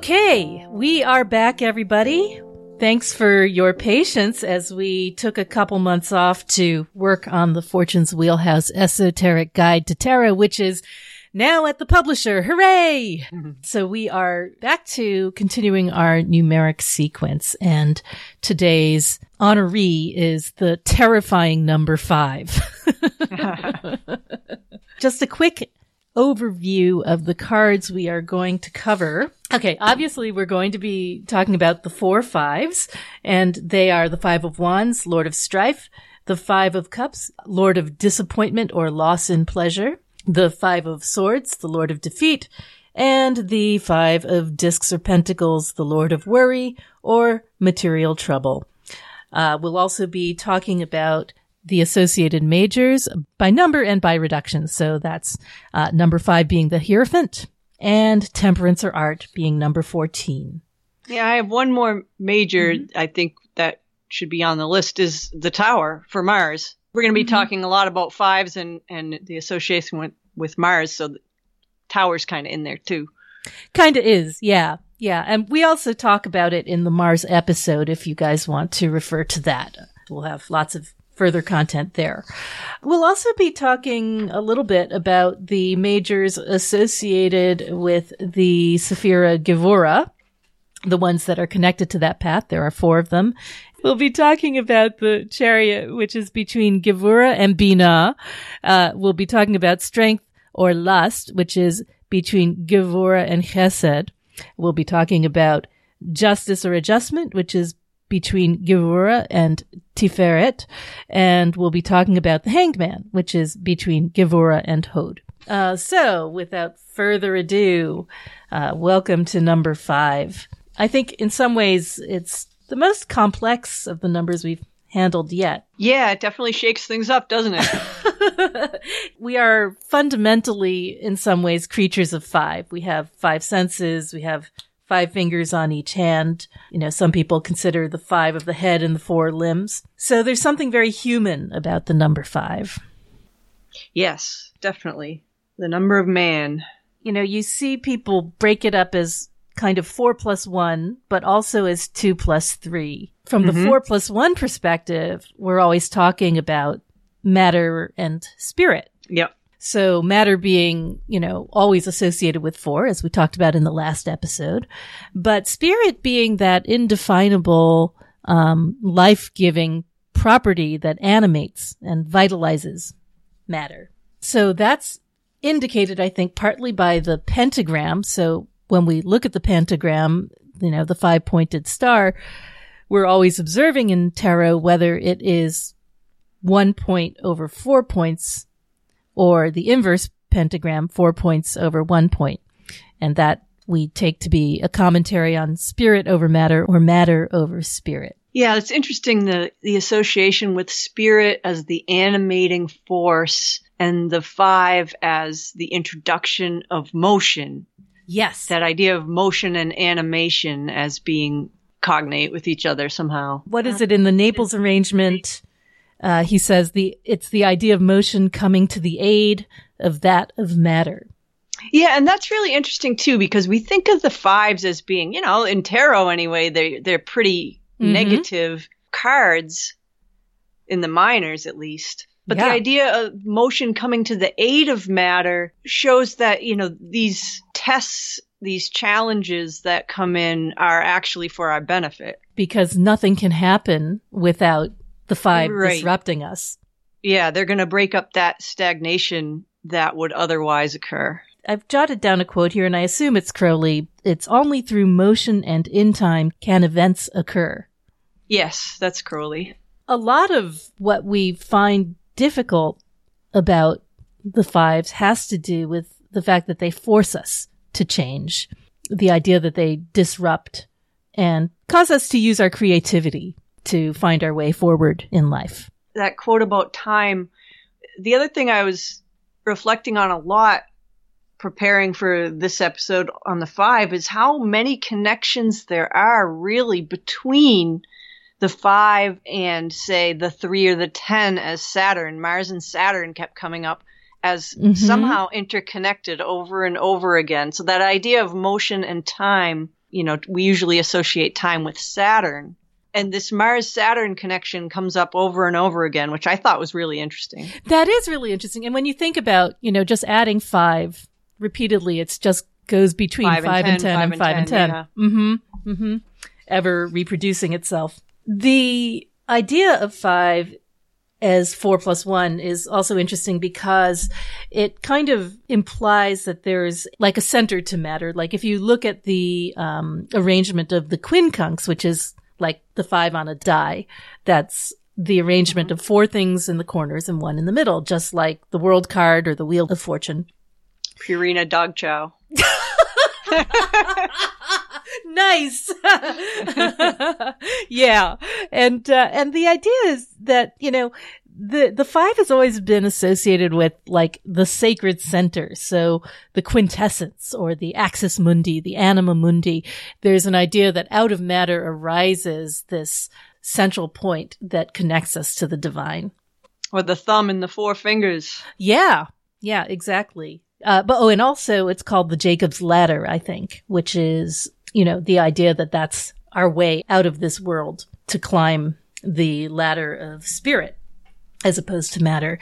Okay, we are back, everybody. Thanks for your patience as we took a couple months off to work on the Fortune's Wheelhouse Esoteric Guide to Tarot, which is now at the publisher. Hooray! Mm-hmm. So we are back to continuing our numeric sequence and today's honoree is the terrifying number five. Just a quick overview of the cards we are going to cover. Okay, obviously we're going to be talking about the four fives, and they are the five of wands, lord of strife, the five of cups, lord of disappointment or loss in pleasure, the five of swords, the lord of defeat, and the five of discs or pentacles, the lord of worry or material trouble. Uh, we'll also be talking about the associated majors by number and by reduction. So that's uh, number five being the Hierophant and Temperance or Art being number 14. Yeah, I have one more major I think that should be on the list is the Tower for Mars. We're going to be talking a lot about fives and, and the association with, with Mars, so the Tower's kind of in there too. Kind of is, yeah. Yeah. And we also talk about it in the Mars episode if you guys want to refer to that. We'll have lots of further content there. We'll also be talking a little bit about the majors associated with the Sephira Gevura, the ones that are connected to that path. There are four of them. We'll be talking about the chariot, which is between Gevura and Bina. Uh, we'll be talking about strength or lust, which is between Gevura and Chesed. We'll be talking about justice or adjustment, which is between Gevura and Tiferet. And we'll be talking about the hanged man, which is between Gevura and Hod. Uh, so without further ado, uh, welcome to number five. I think in some ways it's the most complex of the numbers we've handled yet. Yeah, it definitely shakes things up, doesn't it? we are fundamentally, in some ways, creatures of five. We have five senses. We have five fingers on each hand. You know, some people consider the five of the head and the four limbs. So there's something very human about the number five. yes, definitely. The number of man. You know, you see people break it up as kind of four plus one, but also as two plus three. From the mm-hmm. four plus one perspective, we're always talking about matter and spirit. Yep. So matter being, you know, always associated with four, as we talked about in the last episode, but spirit being that indefinable, um, life-giving property that animates and vitalizes matter. So that's indicated, I think, partly by the pentagram. So when we look at the pentagram, you know, the five pointed star, we're always observing in tarot whether it is one point over four points or the inverse pentagram, four points over one point. And that we take to be a commentary on spirit over matter or matter over spirit. Yeah, it's interesting the the association with spirit as the animating force and the five as the introduction of motion. Yes. That idea of motion and animation as being cognate with each other somehow. what is it in the Naples arrangement? Uh, he says the, it's the idea of motion coming to the aid of that of matter. Yeah, and that's really interesting too because we think of the fives as being, you know, in tarot anyway, they they're pretty Mhm. negative cards in the minors at least. But Yeah. the idea of motion coming to the aid of matter shows that, you know, these tests, these challenges that come in are actually for our benefit. because nothing can happen without the five Right. disrupting us. Yeah, they're going to break up that stagnation that would otherwise occur. I've jotted down a quote here and I assume it's Crowley. It's only through motion and in time can events occur. Yes, that's Crowley. A lot of what we find difficult about the fives has to do with the fact that they force us to change. The idea that they disrupt and cause us to use our creativity to find our way forward in life. that quote about time. The other thing I was reflecting on a lot preparing for this episode on the five is how many connections there are really between the five and say the three or the ten as Saturn. Mars and Saturn kept coming up as mm-hmm. somehow interconnected over and over again. So that idea of motion and time you know, we usually associate time with Saturn. And this Mars Saturn connection comes up over and over again, which I thought was really interesting. That is really interesting. And when you think about, you know, just adding five repeatedly, it's just goes between five, five and, 10, and 10 and five and 10. Yeah. Mm-hmm. Mm-hmm. Ever reproducing itself. The idea of five as four plus one is also interesting because it kind of implies that there's like a center to matter. Like if you look at the um, arrangement of the quincunx, which is like the five on a die, that's the arrangement of four things in the corners and one in the middle, just like the world card or the wheel of fortune. Purina dog chow. nice. yeah. And, uh, and the idea is that, you know, the, the five has always been associated with like the sacred center. So the quintessence or the axis mundi, the anima mundi. There's an idea that out of matter arises this central point that connects us to the divine. Or the thumb and the four fingers. Yeah. Yeah, exactly. Uh, but oh, and also it's called the Jacob's ladder, I think, which is you know, the idea that that's our way out of this world to climb the ladder of spirit as opposed to matter.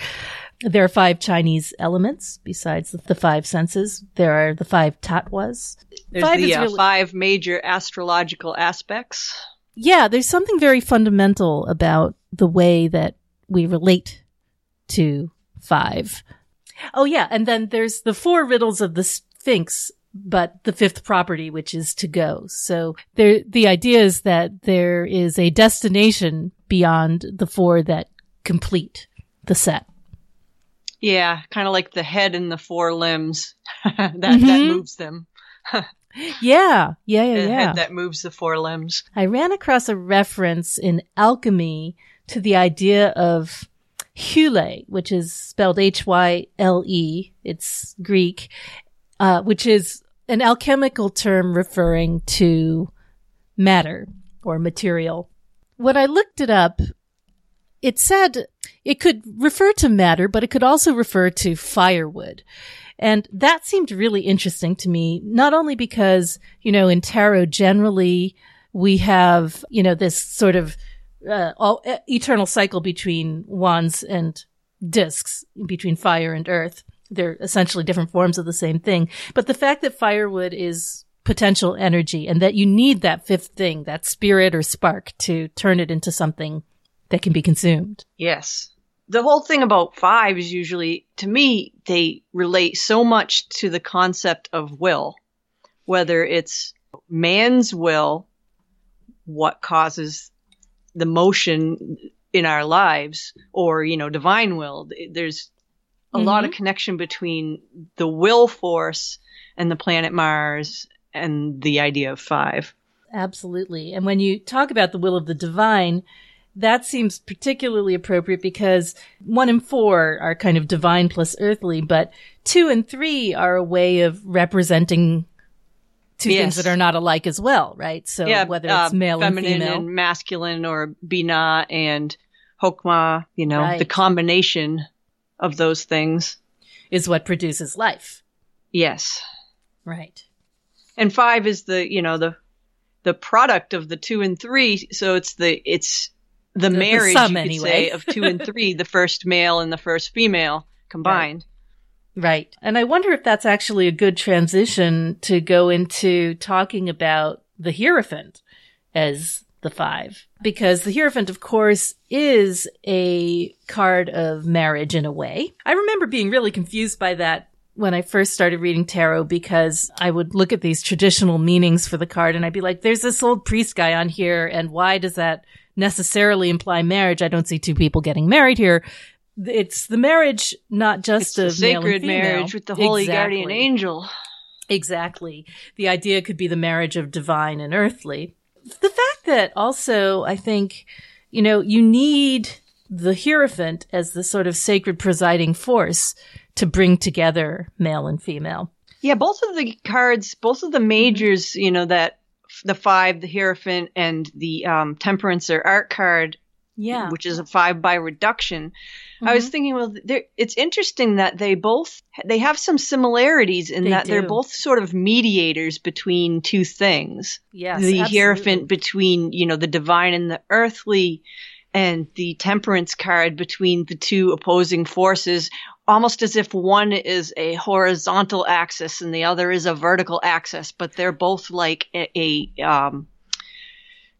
There are five Chinese elements besides the, five senses. There are the five tattvas. There's five the uh, really, five major astrological aspects. Yeah, there's something very fundamental about the way that we relate to five. Oh yeah, and then there's the four riddles of the Sphinx but the fifth property, which is to go. So there, the idea is that there is a destination beyond the four that complete the set. Yeah, kind of like the head and the four limbs that mm-hmm. that moves them. yeah, yeah, yeah, the yeah. That moves the four limbs. I ran across a reference in alchemy to the idea of Hyle, which is spelled H Y L E. It's Greek, uh, which is an alchemical term referring to matter or material. When I looked it up, it said it could refer to matter, but it could also refer to firewood. And that seemed really interesting to me, not only because, you know, in tarot generally we have, you know, this sort of uh, all, eternal cycle between wands and discs, between fire and earth they're essentially different forms of the same thing. But the fact that firewood is potential energy and that you need that fifth thing, that spirit or spark to turn it into something that can be consumed. Yes. The whole thing about five is usually, to me, they relate so much to the concept of will, whether it's man's will, what causes the motion in our lives, or, you know, divine will. There's a mm-hmm. lot of mm-hmm. connection between the will force and the planet Mars and the idea of five. Absolutely. And when you talk about the will of the divine, that seems particularly appropriate because one and four are kind of divine plus earthly, but two and three are a way of representing two yes. things that are not alike as well, right? So yeah, whether it's uh, male feminine and female, and masculine, or bina and hokma, you know, right. the combination of those things is what produces life. Yes. Right. And five is the, you know, the, the product of the two and three. So it's the, it's the, the marriage, the sum, you could anyway. say, of two and three, the first male and the first female combined. Right. right. And I wonder if that's actually a good transition to go into talking about the Hierophant as the five. Because the Hierophant, of course, is a card of marriage in a way. I remember being really confused by that when I first started reading tarot because I would look at these traditional meanings for the card and I'd be like, there's this old priest guy on here and why does that necessarily imply marriage? I don't see two people getting married here. It's the marriage, not just it's of sacred marriage with the holy exactly. guardian angel. Exactly. The idea could be the marriage of divine and earthly the fact that also I think, you know, you need the Hierophant as the sort of sacred presiding force to bring together male and female. Yeah, both of the cards, both of the majors, you know, that the five, the Hierophant, and the um, Temperance or Art card, Yeah. which is a five by reduction. I was Mhm. thinking, well, it's interesting that they both they have some similarities in They that they're both sort of mediators between two things. Yes. the absolutely. hierophant between you know the divine and the earthly, and the temperance card between the two opposing forces. Almost as if one is a horizontal axis and the other is a vertical axis, but they're both like a, a um,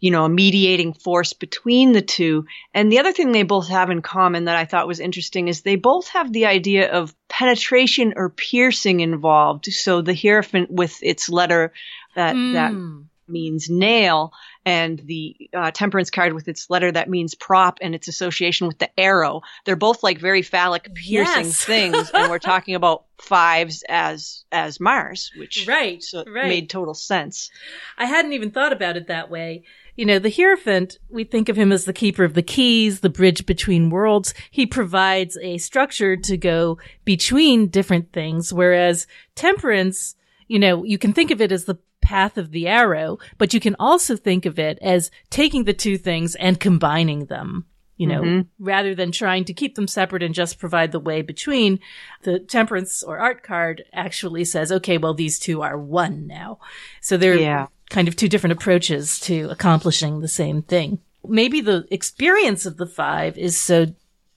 you know, a mediating force between the two. And the other thing they both have in common that I thought was interesting is they both have the idea of penetration or piercing involved. So the hierophant with its letter that, that Mm. Means nail and the uh, temperance card with its letter that means prop and its association with the arrow. They're both like very phallic piercing Yes. things. And we're talking about fives as, as Mars, which Right, so right. made total sense. I hadn't even thought about it that way. You know, the Hierophant, we think of him as the keeper of the keys, the bridge between worlds. He provides a structure to go between different things, whereas Temperance, you know, you can think of it as the path of the arrow, but you can also think of it as taking the two things and combining them. You know, Mhm. rather than trying to keep them separate and just provide the way between, the temperance or art card actually says, okay, well, these two are one now. So they're Yeah. kind of two different approaches to accomplishing the same thing. Maybe the experience of the five is so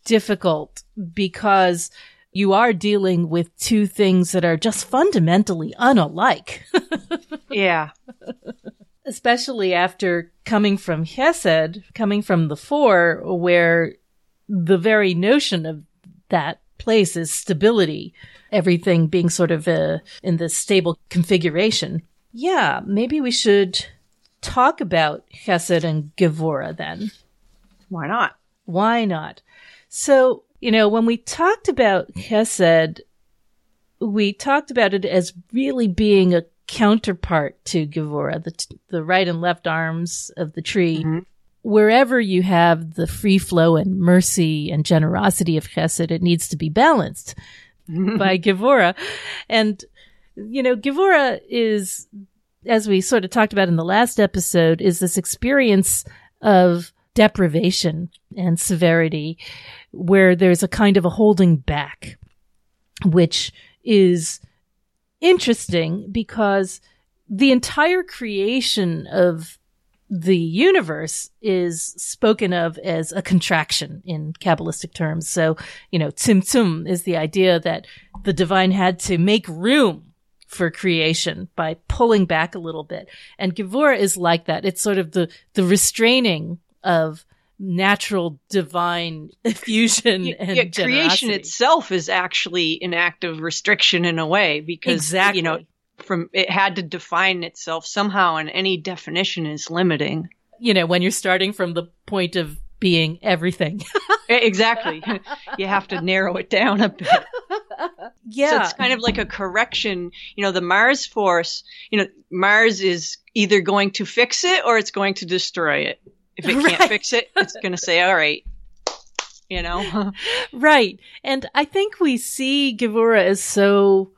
difficult because you are dealing with two things that are just fundamentally unalike, Yeah. especially after coming from Hesed, coming from the four, where the very notion of that place is stability, everything being sort of uh, in this stable configuration. Yeah, maybe we should talk about Chesed and Gevura then. Why not? Why not? So, you know, when we talked about Chesed, we talked about it as really being a counterpart to Gevura, the, t- the right and left arms of the tree. Mhm. Wherever you have the free flow and mercy and generosity of Chesed, it needs to be balanced by Gevura. And, you know, Gevura is, as we sort of talked about in the last episode, is this experience of deprivation and severity where there's a kind of a holding back, which is interesting because the entire creation of the universe is spoken of as a contraction in Kabbalistic terms. So, you know, tzimtzum is the idea that the divine had to make room for creation by pulling back a little bit. And Gevura is like that. It's sort of the, the restraining of natural divine fusion Yeah, and yeah, creation itself is actually an act of restriction in a way because exactly. you know from it had to define itself somehow and any definition is limiting you know, when you're starting from the point of being everything. Exactly you have to narrow it down a bit yeah. so it's kind of like a correction you know the mars force you know mars is either going to fix it or it's going to destroy it if it can't fix it it's going to say all right you know Right. And I think we see Gevura as so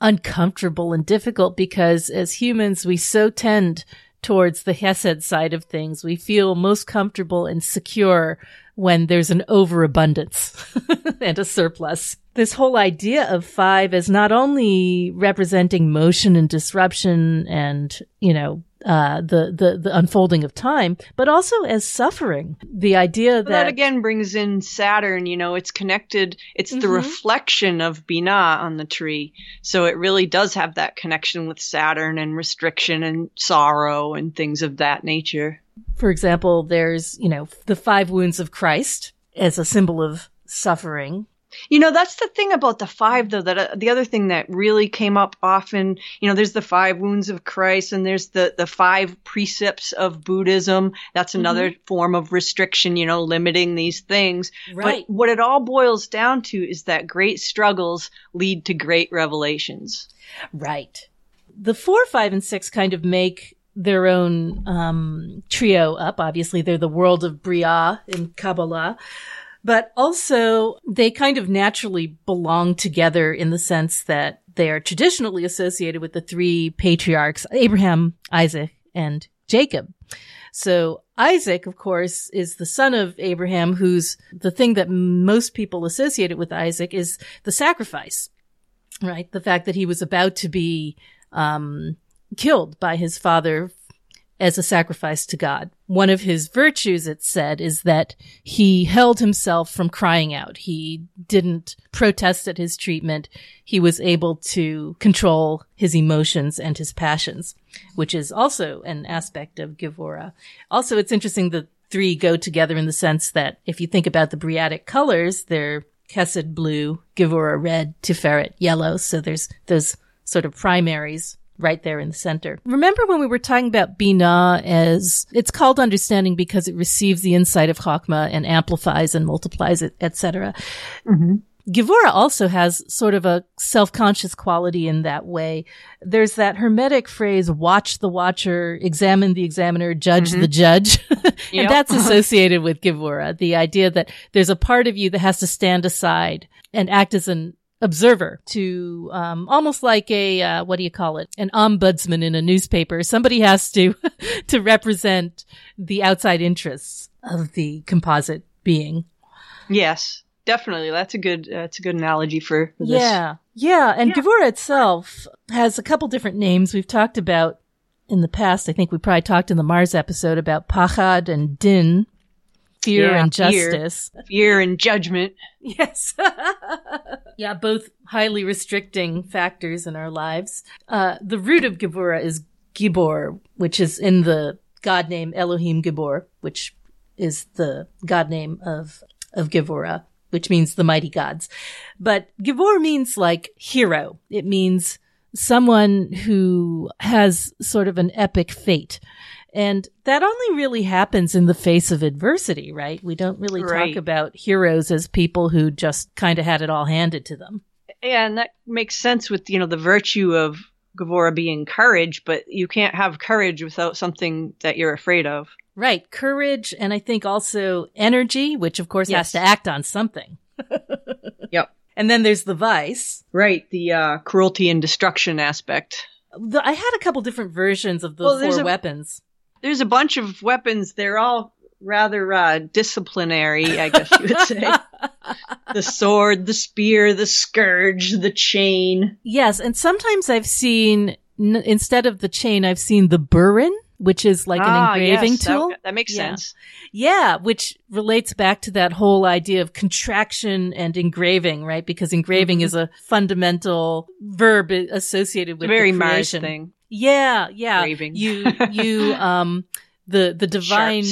uncomfortable and difficult because as humans, we so tend towards the Hesed side of things. We feel most comfortable and secure when there's an overabundance and a surplus. This whole idea of five as not only representing motion and disruption and, you know, uh, the, the, the unfolding of time, but also as suffering. The idea Well, that, that again brings in Saturn. You know, it's connected. It's the Mhm. reflection of Binah on the tree, so it really does have that connection with Saturn and restriction and sorrow and things of that nature. for example, there's, you know, the five wounds of Christ as a symbol of suffering. You know, that's the thing about the five, though. That uh, the other thing that really came up often. You know, there's the five wounds of Christ, and there's the the five precepts of Buddhism. That's another form of restriction. You know, limiting these things. But what it all boils down to is that great struggles lead to great revelations. Right. The four, five, and six kind of make their own um, trio up. Obviously, they're the world of Bria in Kabbalah. But also, they kind of naturally belong together in the sense that they are traditionally associated with the three patriarchs, Abraham, Isaac, and Jacob. So Isaac, of course, is the son of Abraham, who's the thing that most people associated with Isaac is the sacrifice, right? The fact that he was about to be, um, killed by his father as a sacrifice to God. One of his virtues, it said, is that he held himself from crying out. He didn't protest at his treatment. He was able to control his emotions and his passions, which is also an aspect of Gevurah. Also, it's interesting the three go together in the sense that if you think about the Briatic colors, they're Chesed blue, Gevurah red, Tiferet yellow. So there's those sort of primaries right there in the center. Remember when we were talking about Binah as it's called understanding because it receives the insight of Chokmah and amplifies and multiplies it, etc. Mm-hmm. Gevurah also has sort of a self-conscious quality in that way. There's that hermetic phrase, watch the watcher, examine the examiner, judge mm-hmm. the judge. and yep. that's associated with Gevurah. The idea that there's a part of you that has to stand aside and act as an observer to um, almost like a uh, what do you call it an ombudsman in a newspaper somebody has to to represent the outside interests of the composite being yes definitely that's a good that's a good analogy for, for yeah yeah and yeah. itself has a couple different names we've talked about in the past i think we probably talked in the mars episode about pachad and din fear yeah, and justice. Fear, fear and judgment. Yes. yeah, both highly restricting factors in our lives. Uh, the root of Gevurah is Gibor, which is in the god name Elohim Gibor, which is the god name of, of Gevurah, which means the mighty gods. But Gibor means like hero. It means someone who has sort of an epic fate. And that only really happens in the face of adversity, right? We don't really right. talk about heroes as people who just kind of had it all handed to them. Yeah, and that makes sense with, you know, the virtue of Gevurah being courage, but you can't have courage without something that you're afraid of. Right. Courage and I think also energy, which of course yes. has to act on something. yep. And then there's the vice. Right. The uh, cruelty and destruction aspect. The, I had a couple different versions of the well, four a, weapons there's a bunch of weapons. They're all rather uh, disciplinary, I guess you would say. the sword, the spear, the scourge, the chain. Yes, and sometimes I've seen n- instead of the chain, I've seen the burin, which is like ah, an engraving yes, tool. That, that makes yeah. sense. Yeah, which relates back to that whole idea of contraction and engraving, right? Because engraving mm-hmm. is a fundamental verb associated with very the creation. Thing. Yeah, yeah. You, you, um, the, the divine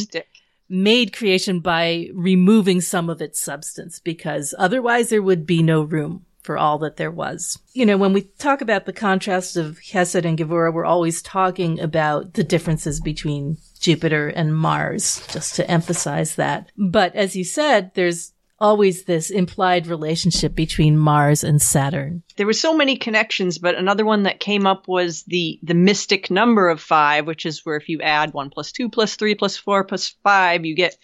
made creation by removing some of its substance because otherwise there would be no room for all that there was. You know, when we talk about the contrast of Chesed and Gevurah, we're always talking about the differences between Jupiter and Mars, just to emphasize that. But as you said, there's always this implied relationship between Mars and Saturn. There were so many connections, but another one that came up was the the mystic number of five, which is where if you add one plus two plus three plus four plus five, you get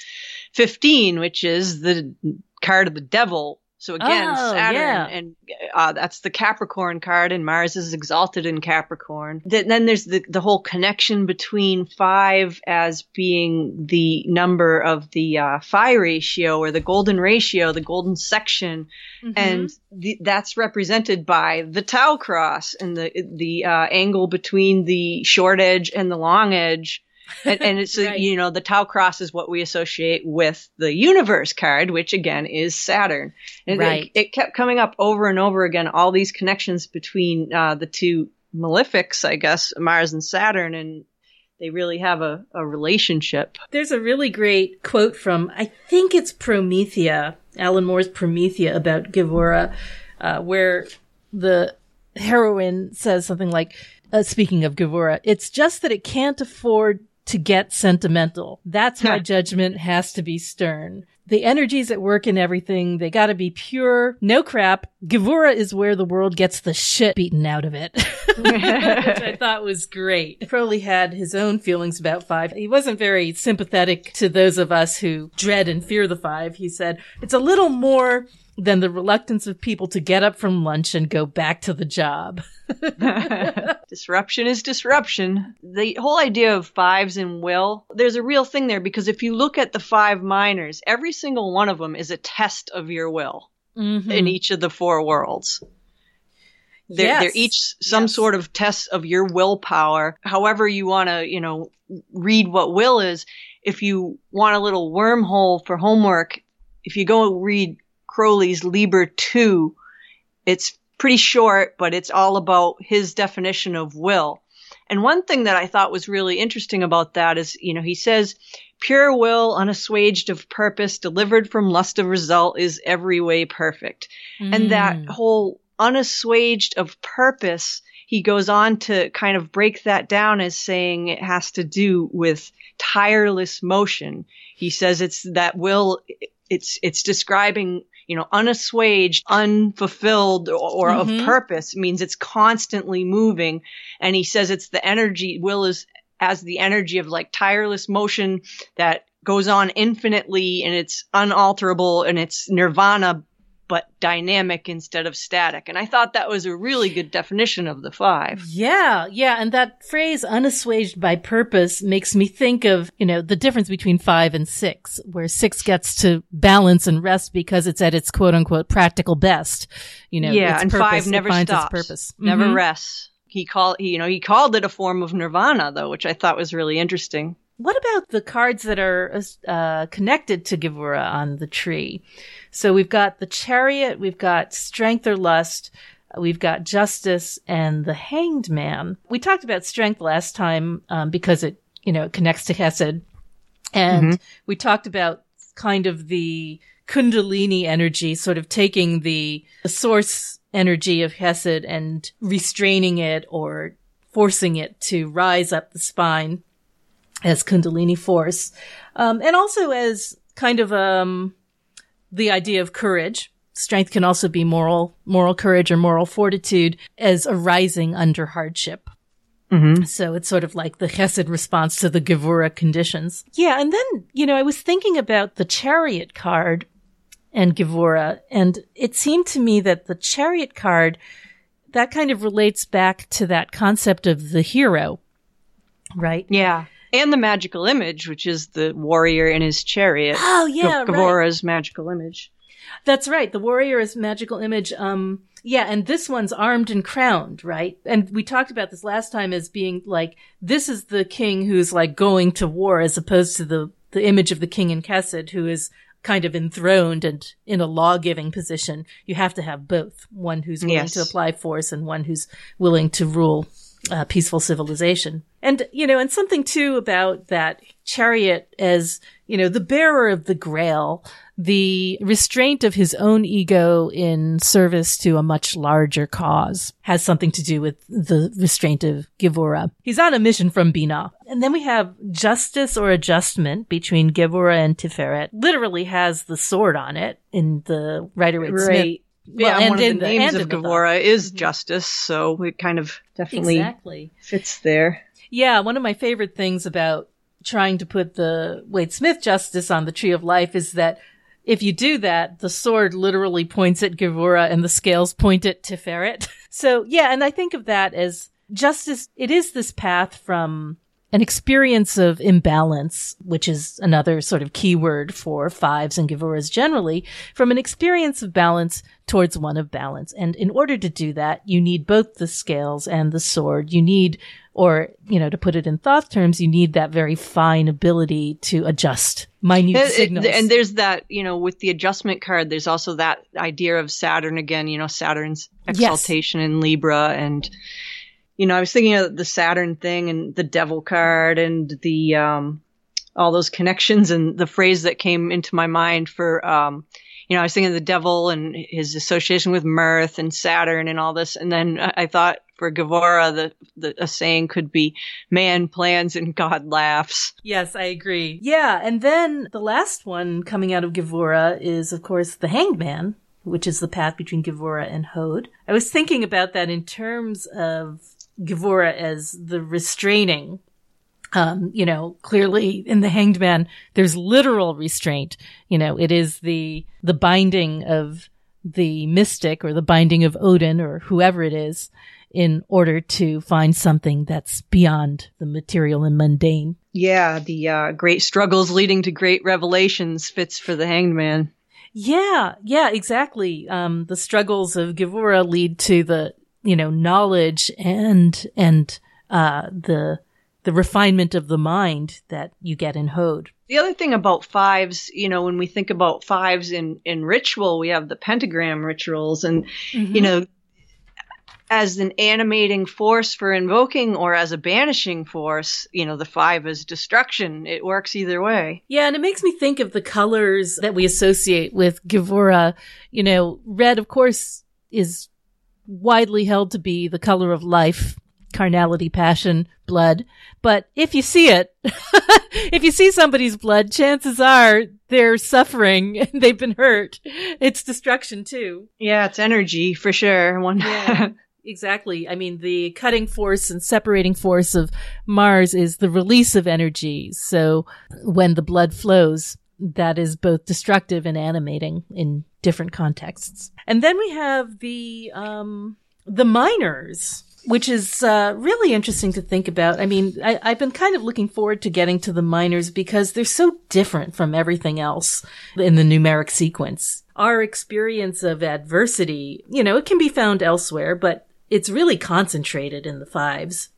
fifteen, which is the card of the devil so again, oh, Saturn, yeah. and uh, that's the Capricorn card, and Mars is exalted in Capricorn. then there's the the whole connection between five as being the number of the uh, phi ratio or the golden ratio, the golden section, mm-hmm. and the, that's represented by the Tau cross and the the uh, angle between the short edge and the long edge and, and it's right. you know the Tau cross is what we associate with the universe card, which again is Saturn. And right. it, it kept coming up over and over again. All these connections between uh, the two malefics, I guess, Mars and Saturn, and they really have a, a relationship. There's a really great quote from I think it's Promethea, Alan Moore's Promethea about Gevurah, uh, where the heroine says something like. Uh, speaking of Gevurah, it's just that it can't afford to get sentimental. That's why judgment has to be stern. the energies at work and everything, they gotta be pure, no crap. Gevura is where the world gets the shit beaten out of it. Which I thought was great. Crowley had his own feelings about five. He wasn't very sympathetic to those of us who dread and fear the five. He said, it's a little more than the reluctance of people to get up from lunch and go back to the job. disruption is disruption. The whole idea of fives and will, there's a real thing there because if you look at the five minors, every single one of them is a test of your will mm-hmm. in each of the four worlds. They're, yes. they're each some yes. sort of test of your willpower. However you want to, you know, read what will is. If you want a little wormhole for homework, if you go read Crowley's Liber 2, it's pretty short, but it's all about his definition of will. And one thing that I thought was really interesting about that is, you know, he says, pure will, unassuaged of purpose, delivered from lust of result is every way perfect. Mm. And that whole unassuaged of purpose, he goes on to kind of break that down as saying it has to do with tireless motion. He says it's that will, it's, it's describing you know, unassuaged, unfulfilled, or, or mm-hmm. of purpose means it's constantly moving. And he says it's the energy, will is as the energy of like tireless motion that goes on infinitely and it's unalterable and it's nirvana but dynamic instead of static. And I thought that was a really good definition of the five. Yeah, yeah. And that phrase, unassuaged by purpose, makes me think of, you know, the difference between five and six, where six gets to balance and rest because it's at its quote unquote practical best. You know, yeah, and purpose, five never stops. purpose. Never mm-hmm. rests. He called, you know, he called it a form of nirvana though, which I thought was really interesting. What about the cards that are uh, connected to Gevura on the tree? So we've got the chariot, we've got strength or lust, we've got justice and the hanged man. We talked about strength last time um, because it, you know, it connects to Hesed. And mm-hmm. we talked about kind of the Kundalini energy, sort of taking the, the source energy of Hesed and restraining it or forcing it to rise up the spine as Kundalini force. Um, and also as kind of, um, the idea of courage. Strength can also be moral, moral courage or moral fortitude as arising under hardship. Mm-hmm. So it's sort of like the Chesed response to the Gevura conditions. Yeah. And then, you know, I was thinking about the chariot card and Gevura, and it seemed to me that the chariot card, that kind of relates back to that concept of the hero, right? Yeah and the magical image, which is the warrior in his chariot. Oh yeah, G- Gevura's right. magical image. That's right. The warrior is magical image. Um, yeah, and this one's armed and crowned, right? And we talked about this last time as being like this is the king who's like going to war, as opposed to the the image of the king in Chesed, who is kind of enthroned and in a law giving position. You have to have both one who's willing yes. to apply force and one who's willing to rule uh, peaceful civilization. And, you know, and something too about that chariot as, you know, the bearer of the grail, the restraint of his own ego in service to a much larger cause has something to do with the restraint of Gevura. He's on a mission from Binah. And then we have justice or adjustment between Gevura and Tiferet. Literally has the sword on it in the Rider Waite Smith yeah, well, one of the, the names of Gevura is mm-hmm. justice, so it kind of definitely exactly. fits there. Yeah, one of my favorite things about trying to put the Waite Smith justice on the Tree of Life is that if you do that, the sword literally points at Gevura and the scales point at Tiferet. so yeah, and I think of that as justice. It is this path from an experience of imbalance, which is another sort of keyword for fives and Gevuras generally, from an experience of balance towards one of balance. And in order to do that, you need both the scales and the sword. You need, or, you know, to put it in Thoth terms, you need that very fine ability to adjust minute it, signals. and there's that, you know, with the adjustment card, there's also that idea of Saturn again, you know, Saturn's exaltation yes. in Libra and, you know, I was thinking of the Saturn thing and the Devil card and the um, all those connections and the phrase that came into my mind for um, you know, I was thinking of the devil and his association with mirth and Saturn and all this. And then I thought for Gevurah, the, the a saying could be "Man plans and God laughs." Yes, I agree. Yeah, and then the last one coming out of Gevurah is, of course, the Hanged Man, which is the path between Gevurah and Hod. I was thinking about that in terms of Gevurah as the restraining. Um, you know, clearly in the hanged man, there's literal restraint. You know, it is the, the binding of the mystic or the binding of Odin or whoever it is in order to find something that's beyond the material and mundane. Yeah, the uh, great struggles leading to great revelations fits for the hanged man. Yeah, yeah, exactly. Um, the struggles of Gevurah lead to the, you know, knowledge and, and, uh, the, the refinement of the mind that you get in Hod. The other thing about fives, you know, when we think about fives in, in ritual, we have the pentagram rituals and, mm-hmm. you know, as an animating force for invoking or as a banishing force, you know, the five is destruction. It works either way. Yeah, and it makes me think of the colors that we associate with Gevurah. You know, red, of course, is widely held to be the color of life, carnality, passion, blood. But if you see it, if you see somebody's blood, chances are they're suffering and they've been hurt. It's destruction too. Yeah, it's energy for sure. One. Yeah. Exactly. I mean, the cutting force and separating force of Mars is the release of energy. So when the blood flows, that is both destructive and animating in different contexts. And then we have the, um, the minors, which is uh, really interesting to think about. I mean, I, have been kind of looking forward to getting to the minors because they're so different from everything else in the numeric sequence. Our experience of adversity, you know, it can be found elsewhere, but it's really concentrated in the fives.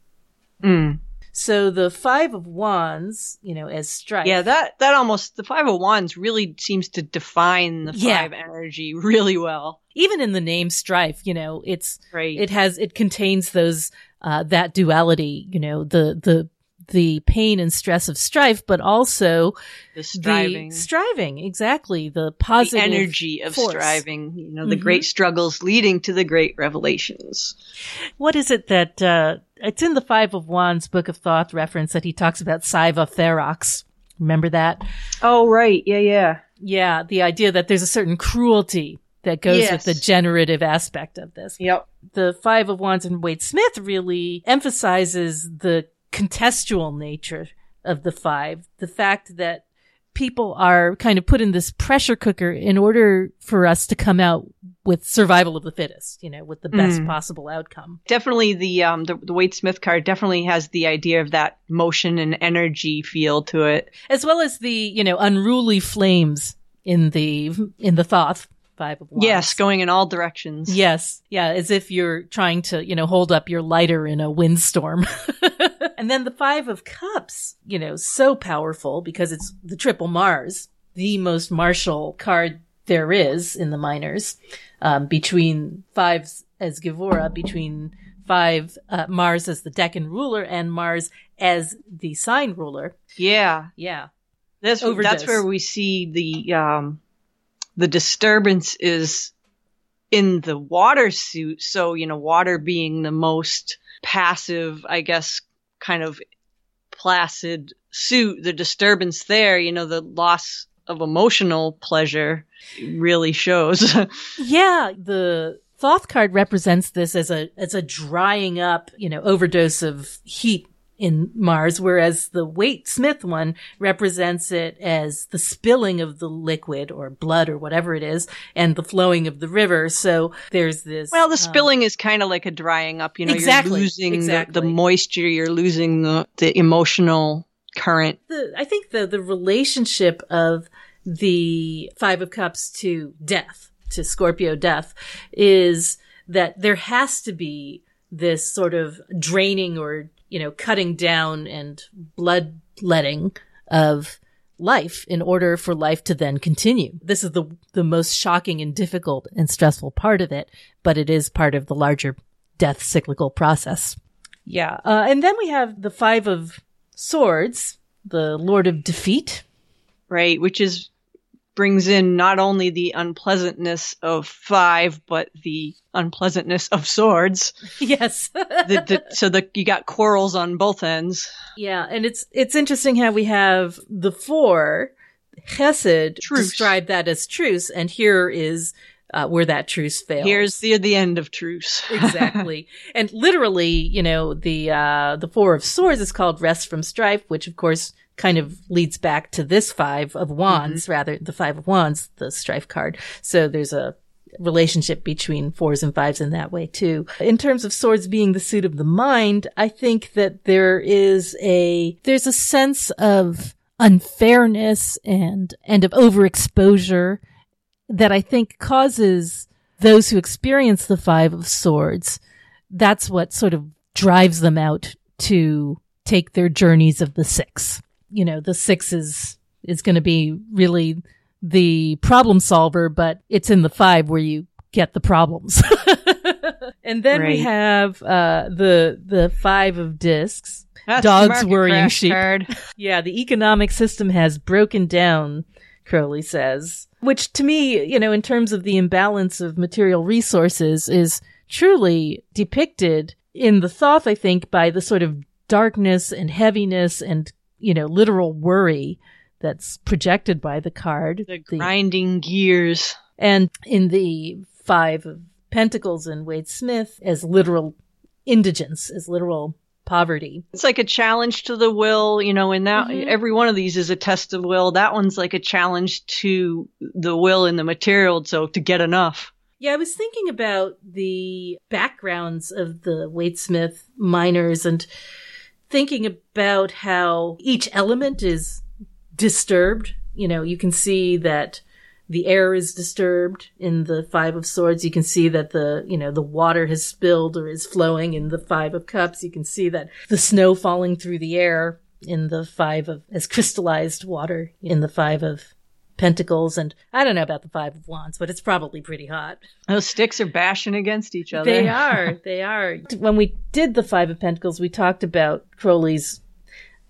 Mm. So the five of wands, you know, as strife. Yeah, that that almost the five of wands really seems to define the yeah. five energy really well. Even in the name strife, you know, it's right. it has it contains those uh that duality, you know, the the the pain and stress of strife, but also the striving. The striving, exactly. The positive the energy of force. striving, you know, the mm-hmm. great struggles leading to the great revelations. What is it that, uh, it's in the Five of Wands Book of Thoth reference that he talks about Siva Ferox. Remember that? Oh, right. Yeah, yeah. Yeah. The idea that there's a certain cruelty that goes yes. with the generative aspect of this. Yep. The Five of Wands and Waite Smith really emphasizes the contextual nature of the five. The fact that people are kind of put in this pressure cooker in order for us to come out with survival of the fittest, you know, with the best mm. possible outcome. Definitely the, um, the, the Waite Smith card definitely has the idea of that motion and energy feel to it. As well as the, you know, unruly flames in the, in the Thoth five of wands. Yes, going in all directions. Yes. Yeah, as if you're trying to, you know, hold up your lighter in a windstorm. and then the five of cups, you know, so powerful because it's the triple Mars, the most martial card there is in the minors, um, between fives as Gevurah, between five, uh, Mars as the Decan ruler and Mars as the sign ruler. Yeah. Yeah. That's, that's where we see the, um, the disturbance is in the water suit. So, you know, water being the most passive, I guess, kind of placid suit, the disturbance there, you know, the loss of emotional pleasure really shows. yeah, the Thoth card represents this as a as a drying up, you know, overdose of heat in Mars, whereas the Waite Smith one represents it as the spilling of the liquid or blood or whatever it is and the flowing of the river. So there's this. Well, the um, spilling is kind of like a drying up, you know, exactly, you're losing exactly. the, the, moisture, you're losing the, the emotional current. The, I think the, the relationship of the Five of Cups to death, to Scorpio death is that there has to be this sort of draining or you know, cutting down and bloodletting of life in order for life to then continue. This is the the most shocking and difficult and stressful part of it, but it is part of the larger death cyclical process. Yeah, uh, and then we have the five of swords, the Lord of Defeat, right, which is brings in not only the unpleasantness of five, but the unpleasantness of swords. Yes. the, the, so the, you got quarrels on both ends. Yeah. And it's, it's interesting how we have the four, Chesed, Truce. describe that as truce. And here is, uh, where that truce fails. Here's the, the end of truce. exactly. And literally, you know, the, uh, the four of swords is called rest from strife, which of course kind of leads back to this five of wands, Mm-hmm. rather the five of wands, the strife card. So there's a relationship between fours and fives in that way too. In terms of swords being the suit of the mind, I think that there is a, there's a sense of unfairness and, and of overexposure that I think causes those who experience the five of swords. That's what sort of drives them out to take their journeys of the six. You know, the six is, is going to be really the problem solver, but it's in the five where you get the problems. and then we have, uh, the, the five of discs. That's Dogs worrying sheep. card. Yeah, the economic system has broken down, Crowley says, which to me, you know, in terms of the imbalance of material resources is truly depicted in the Thoth, I think, by the sort of darkness and heaviness and, you know, literal worry that's projected by the card. The grinding gears. and in the five of pentacles and Waite Smith as literal indigence, as literal poverty. It's like a challenge to the will, you know, and that Mhm. every one of these is a test of will. That one's like a challenge to the will and the material, so to get enough. Yeah, I was thinking about the backgrounds of the Waite Smith minors and thinking about how each element is disturbed. You know, you can see that the air is disturbed in the Five of Swords. You can see that the, you know, the water has spilled or is flowing in the Five of Cups. You can see that the snow falling through the air in the Five of, as crystallized water in the Five of Pentacles. And I don't know about the Five of Wands, but it's probably pretty hot. Those sticks are bashing against each other. They are. They are. When we did the Five of Pentacles, we talked about Crowley's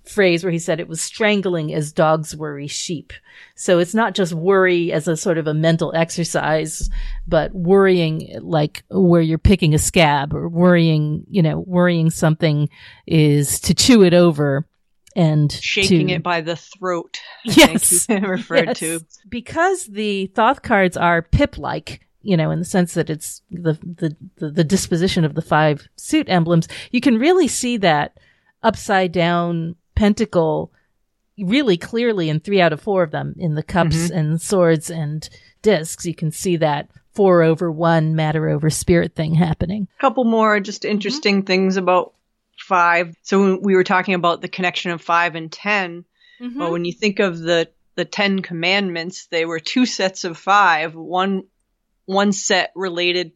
phrase where he said it was strangling as dogs worry sheep. So it's not just worry as a sort of a mental exercise, but worrying like where you're picking a scab or worrying, you know, worrying something is to chew it over and Shaking to- it by the throat. I Yes. think you referred Yes. to. because the Thoth cards are pip-like, you know, in the sense that it's the, the, the, the disposition of the five suit emblems, you can really see that upside down pentacle really clearly in three out of four of them in the cups mm-hmm. and swords and discs. You can see that four over one, matter over spirit thing happening. A couple more just mm-hmm. interesting things about five. So when we were talking about the connection of five and 10. Well, when you think of the the Ten Commandments, they were two sets of five. One one set related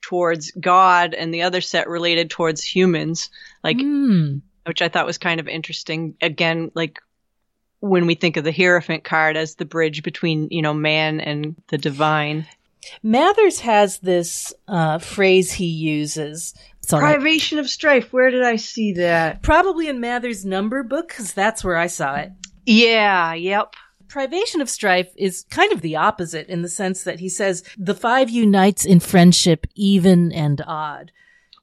towards God, and the other set related towards humans. Like, Hmm. which I thought was kind of interesting. Again, like when we think of the Hierophant card as the bridge between you know man and the divine. Mathers has this uh, phrase he uses. It's all right. Privation of strife. Where did I see that? Probably in Mather's number book, because that's where I saw it. Yeah. Yep. Privation of strife is kind of the opposite in the sense that he says the five unites in friendship, even and odd.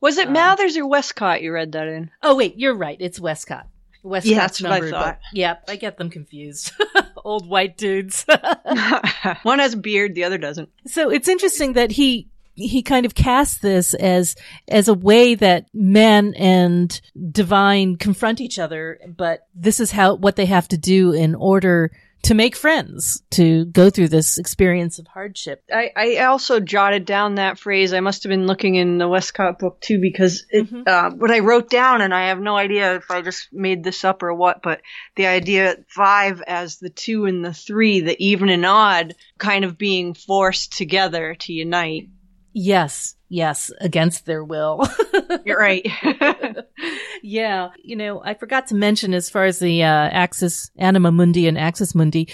Was it Um, Mathers or Westcott you read that in? Oh wait, you're right. It's Westcott. Westcott's Yeah, that's what I number thought. book. Yep, I get them confused. Old white dudes. One has a beard, the other doesn't. so it's interesting that he he kind of casts this as as a way that man and divine confront each other, but this is how what they have to do in order to make friends, to go through this experience of hardship. I, I also jotted down that phrase. I must have been looking in the Westcott book too, because it, Mhm. uh, what I wrote down, and I have no idea if I just made this up or what, but the idea five as the two and the three, the even and odd, kind of being forced together to unite. Yes, yes, against their will. You're right. yeah, you know, I forgot to mention as far as the uh, axis anima mundi and axis mundi,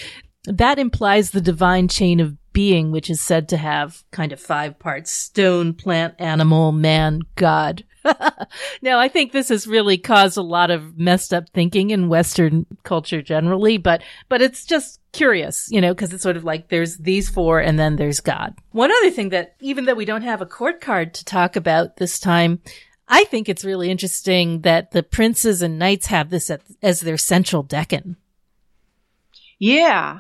that implies the divine chain of being, which is said to have kind of five parts stone, plant, animal, man, God. now, I think this has really caused a lot of messed up thinking in Western culture generally, but, but it's just curious, you know, because it's sort of like there's these four and then there's God. One other thing that even though we don't have a court card to talk about this time, I think it's really interesting that the princes and knights have this as their central decan. Yeah.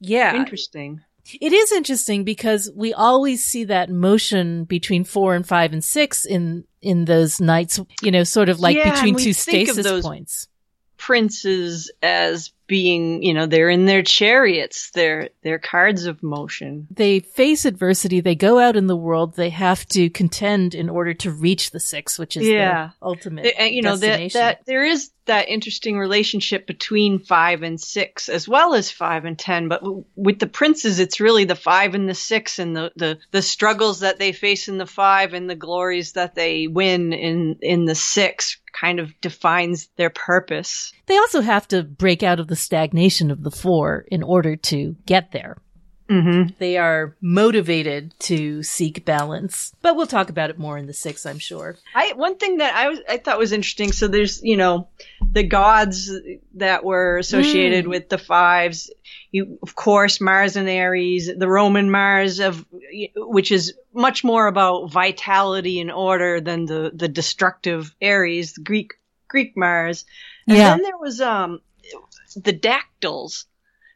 Yeah. Interesting. It is interesting because we always see that motion between four and five and six in in those knights, you know, sort of like Yeah, between two stasis those- points. Princes as being, you know, they're in their chariots, they're they're cards of motion. They face adversity. They go out in the world. They have to contend in order to reach the six, which is Yeah. the ultimate. There- and, you know that that there is that interesting relationship between five and six as well as five and ten but w- with the princes it's really the five and the six and the, the the struggles that they face in the five and the glories that they win in in the six kind of defines their purpose They also have to break out of the stagnation of the four in order to get there. mm-hmm. They are motivated to seek balance, but we'll talk about it more in the six, I'm sure. I one thing that I was I thought was interesting. So there's you know the gods that were associated Mm. with the fives. You of course Mars and Ares, the Roman Mars of which is much more about vitality and order than the the destructive Ares, the Greek Greek Mars. And Yeah. then there was um the dactyls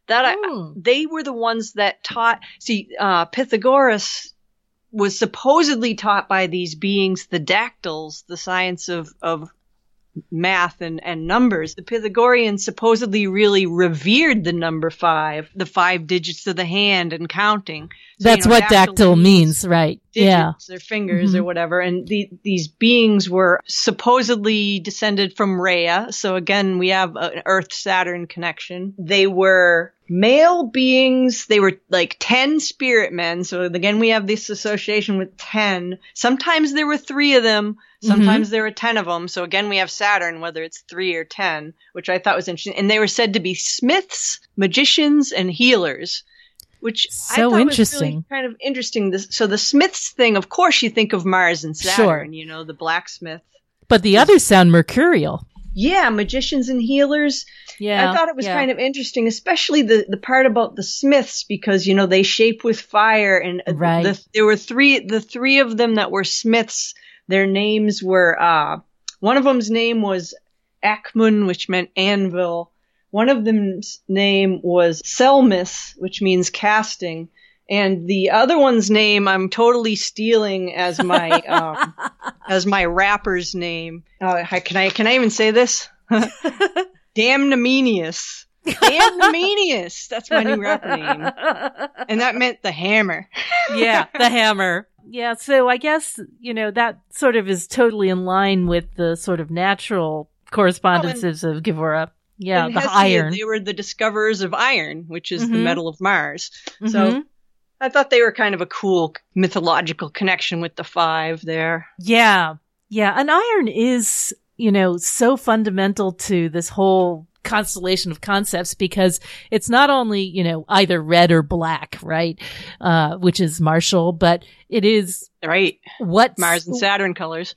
that I they were the ones that taught see uh pythagoras was supposedly taught by these beings the dactyls the science of of math and and numbers. The pythagoreans supposedly really revered the number 5 the five digits of the hand and counting You That's know, what dactyl means, right? digits, Yeah. their fingers Mhm. or whatever. And the, these beings were supposedly descended from Rhea. So again, we have an Earth Saturn connection. They were male beings. They were like 10 spirit men. So again, we have this association with 10. Sometimes there were three of them. Sometimes there were 10 of them. So again, we have Saturn, whether it's three or 10, which I thought was interesting. And they were said to be smiths, magicians, and healers. Which I So thought interesting. Was really kind of interesting. This, so the Smiths thing, of course, you think of Mars and Saturn. Sure. You know, the blacksmith. But the others sound mercurial. Yeah, magicians and healers. Yeah. I thought it was yeah. kind of interesting, especially the the part about the Smiths because you know they shape with fire, and uh, Right. the, there were three the three of them that were Smiths. Their names were uh, one of them's name was Acmon, which meant anvil. One of them's name was Celmis, which means casting. And the other one's name I'm totally stealing as my um, as my rapper's name. Uh, can I can I even say this? Damnameneus. Damnameneus. That's my new rapper name. And that meant the hammer. yeah, the hammer. Yeah, so I guess, you know, that sort of is totally in line with the sort of natural correspondences of Gevurah. Yeah, the iron. They were the discoverers of iron, which is the Mhm. metal of Mars. Mhm. So I thought they were kind of a cool mythological connection with the five there. Yeah. Yeah. And iron is, you know, so fundamental to this whole constellation of concepts because it's not only, you know, either red or black, right? Uh, which is martial, but it is Right. what Mars and Saturn colors.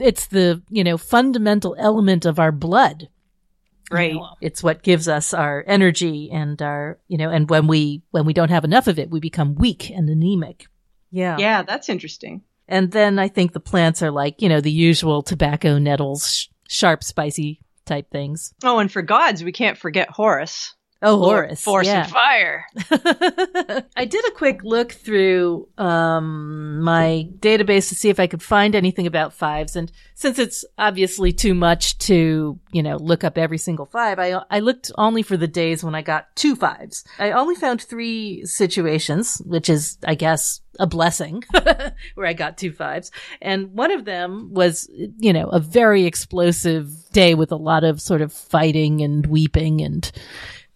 it's the, you know, fundamental element of our blood. You Right. know, it's what gives us our energy and our, you know, and when we, when we don't have enough of it, we become weak and anemic. Yeah. Yeah, that's interesting. And then I think the plants are like, you know, the usual tobacco, nettles, sh- sharp, spicy type things. Oh, and for gods, we can't forget Horus. Oh, Horus. Force yeah. and fire. I did a quick look through um, my database to see if I could find anything about fives, and since it's obviously too much to you know look up every single five, I I looked only for the days when I got two fives. I only found three situations, which is I guess a blessing, where I got two fives, and one of them was you know a very explosive day with a lot of sort of fighting and weeping and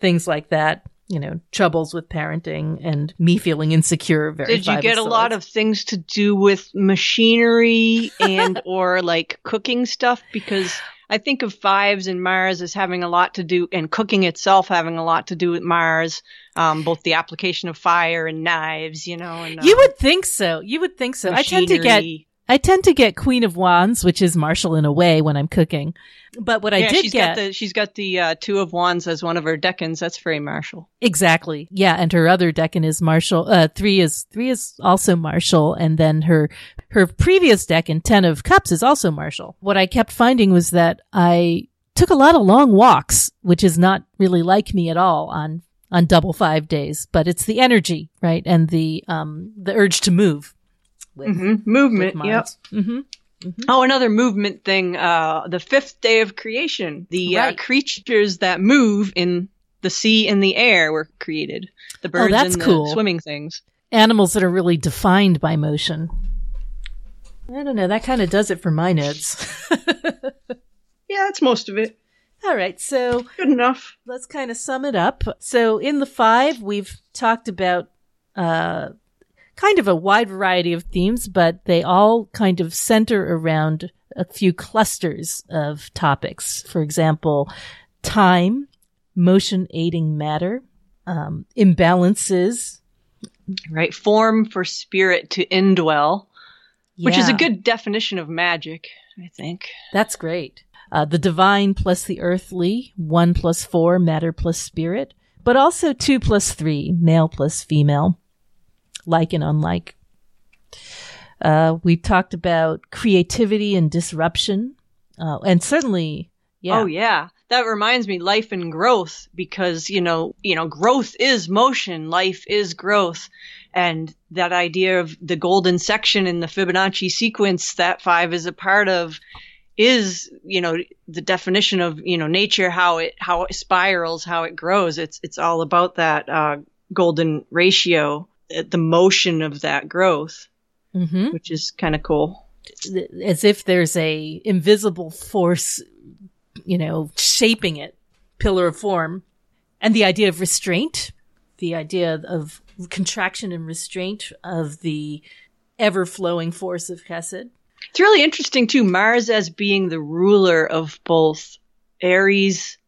things like that you know, troubles with parenting and me feeling insecure. Very Did you get a lot of things to do with machinery and or like cooking stuff? Because I think of fives and Mars as having a lot to do, and cooking itself having a lot to do with Mars. Um, both the application of fire and knives, you know. And, you um, would think so. You would think so. I tend to get machinery. I tend to get Queen of Wands, which is martial in a way when I'm cooking. But what I did she's get got the she's got the uh, two of wands as one of her decans. That's very martial. exactly, yeah, and her other decan is martial. Uh, three is three is also martial, and then her her previous decan, Ten of Cups, is also martial. What I kept finding was that I took a lot of long walks, which is not really like me at all on on double five days. But it's the energy, right, and the um the urge to move. With, hmm Movement. with Yep. Mars. hmm Oh, another movement thing. Uh, the fifth day of creation. The uh, creatures that move in the sea and the air were created. The birds Oh, that's and the cool. swimming things. animals that are really defined by motion. I don't know. That kind of does it for my notes. Yeah, that's most of it. All right. So Good enough. let's kind of sum it up. So in the five, we've talked about, uh, kind of a wide variety of themes, but they all kind of center around a few clusters of topics. For example, time, motion aiding matter, um, imbalances, Right. Form for spirit to indwell, which is a good definition of magic, I think. That's great. Uh, the divine plus the earthly, one plus four, matter plus spirit, but also two plus three, male plus female, like and unlike. Uh, we talked about creativity and disruption, uh, and certainly, yeah, Oh yeah. That reminds me life and growth because, you know, you know, growth is motion, life is growth. And that idea of the golden section in the Fibonacci sequence that five is a part of is, you know, the definition of, you know, nature, how it, how it spirals, how it grows. It's, it's all about that, uh, golden ratio, the motion of that growth, hmm which is kind of cool. as if there's a invisible force, you know, shaping it, pillar of form, and the idea of restraint, the idea of contraction and restraint of the ever flowing force of Chesed. It's really interesting too. Mars as being the ruler of both Aries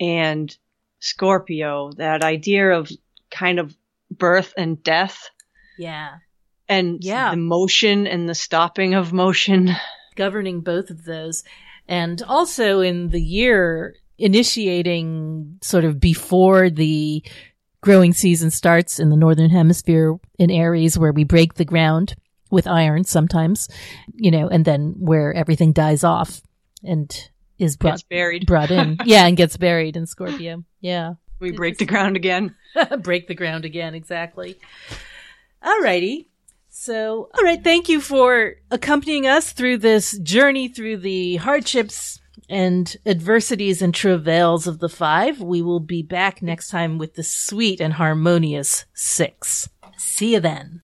and Scorpio. That idea of kind of birth and death Yeah. and Yeah. the motion and the stopping of motion. Governing both of those. And also in the year initiating sort of before the growing season starts in the northern hemisphere in Aries where we break the ground with iron sometimes, you know, and then where everything dies off and is brought buried. brought in. yeah, and gets buried in Scorpio. Yeah. We break the ground again. break the ground again, exactly. All righty. So, all right, thank you for accompanying us through this journey through the hardships and adversities and travails of the five. We will be back next time with the sweet and harmonious six. See you then.